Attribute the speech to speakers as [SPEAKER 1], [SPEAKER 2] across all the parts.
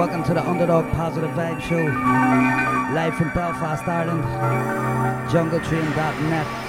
[SPEAKER 1] Welcome to the Undadog Positive Vibe Show, live from Belfast, Ireland. JungleTrain.net.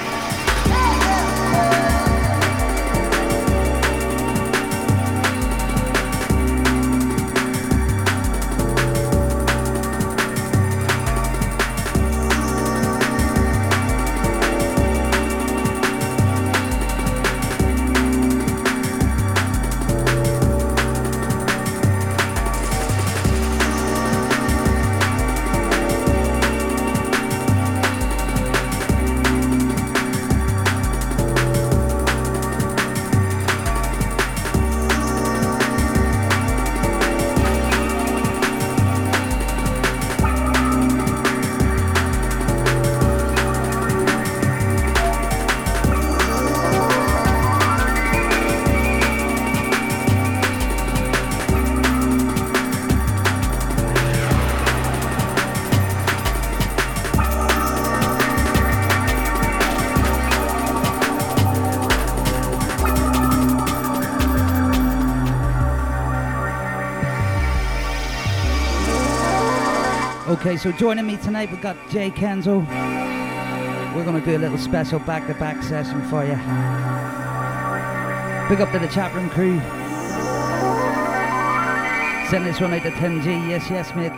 [SPEAKER 1] Okay, so joining me tonight, we've got J:Kenzo. We're going to do a little special back to back session for you. Big up to the room crew. Send this one out to Tim G. Yes, yes, mate.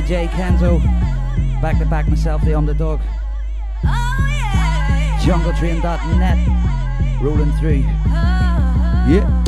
[SPEAKER 1] Sounds of J:Kenzo. Back to back myself, the Undadog. Oh, yeah. JungleTrain.net. Rolling through. Oh, oh. Yeah.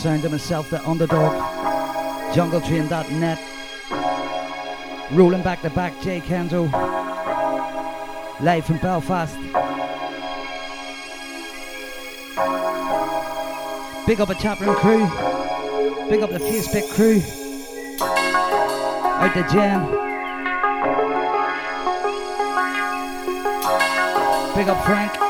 [SPEAKER 1] Sound of myself, the Undadog. JungleTrain.net. Rolling back to back, J:Kenzo. Live from Belfast. Big up a chatroom crew. Big up the Facebook crew. Out the jam. Big up Frank.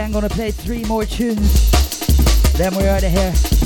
[SPEAKER 1] I'm gonna play three more tunes. Then we're out of here.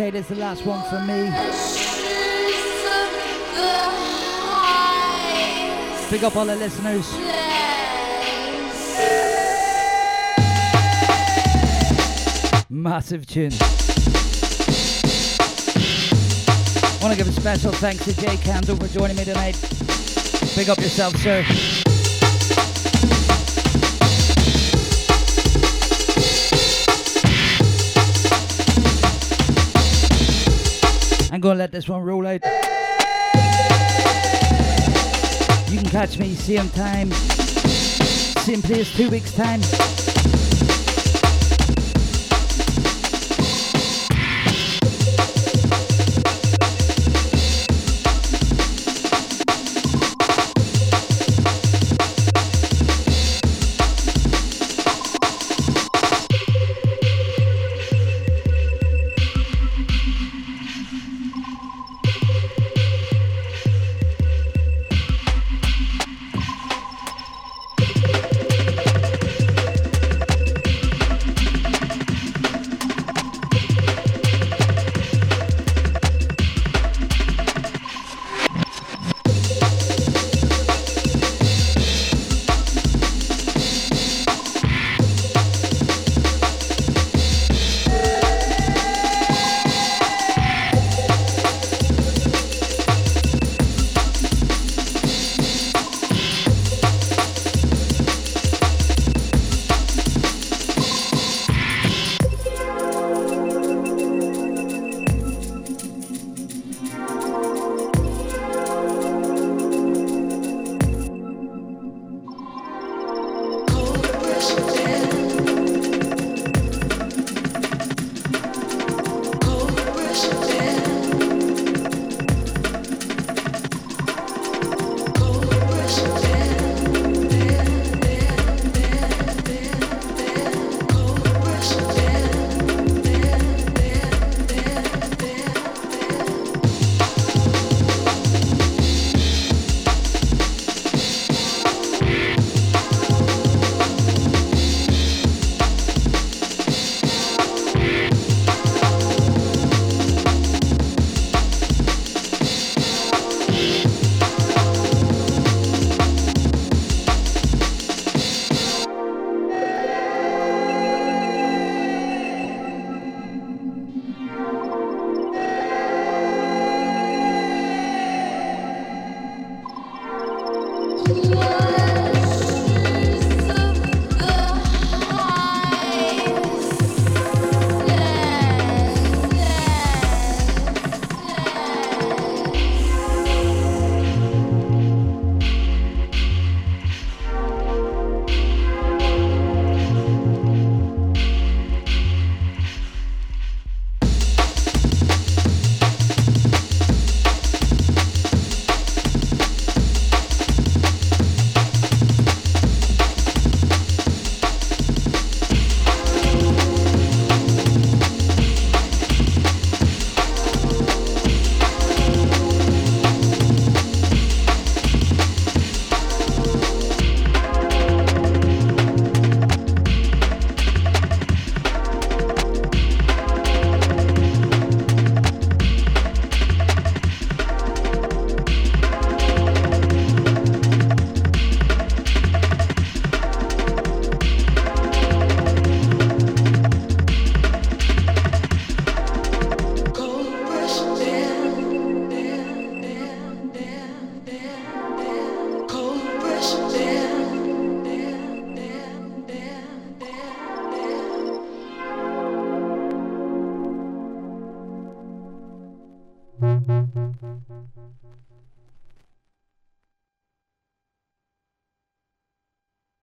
[SPEAKER 1] Okay, this is the last one from me. Big up all the listeners. Massive tune. Want to give a special thanks to J:Kenzo for joining me tonight. Big up yourself, sir. I'm gonna let this one roll out. You can catch me same time, same place, two weeks time.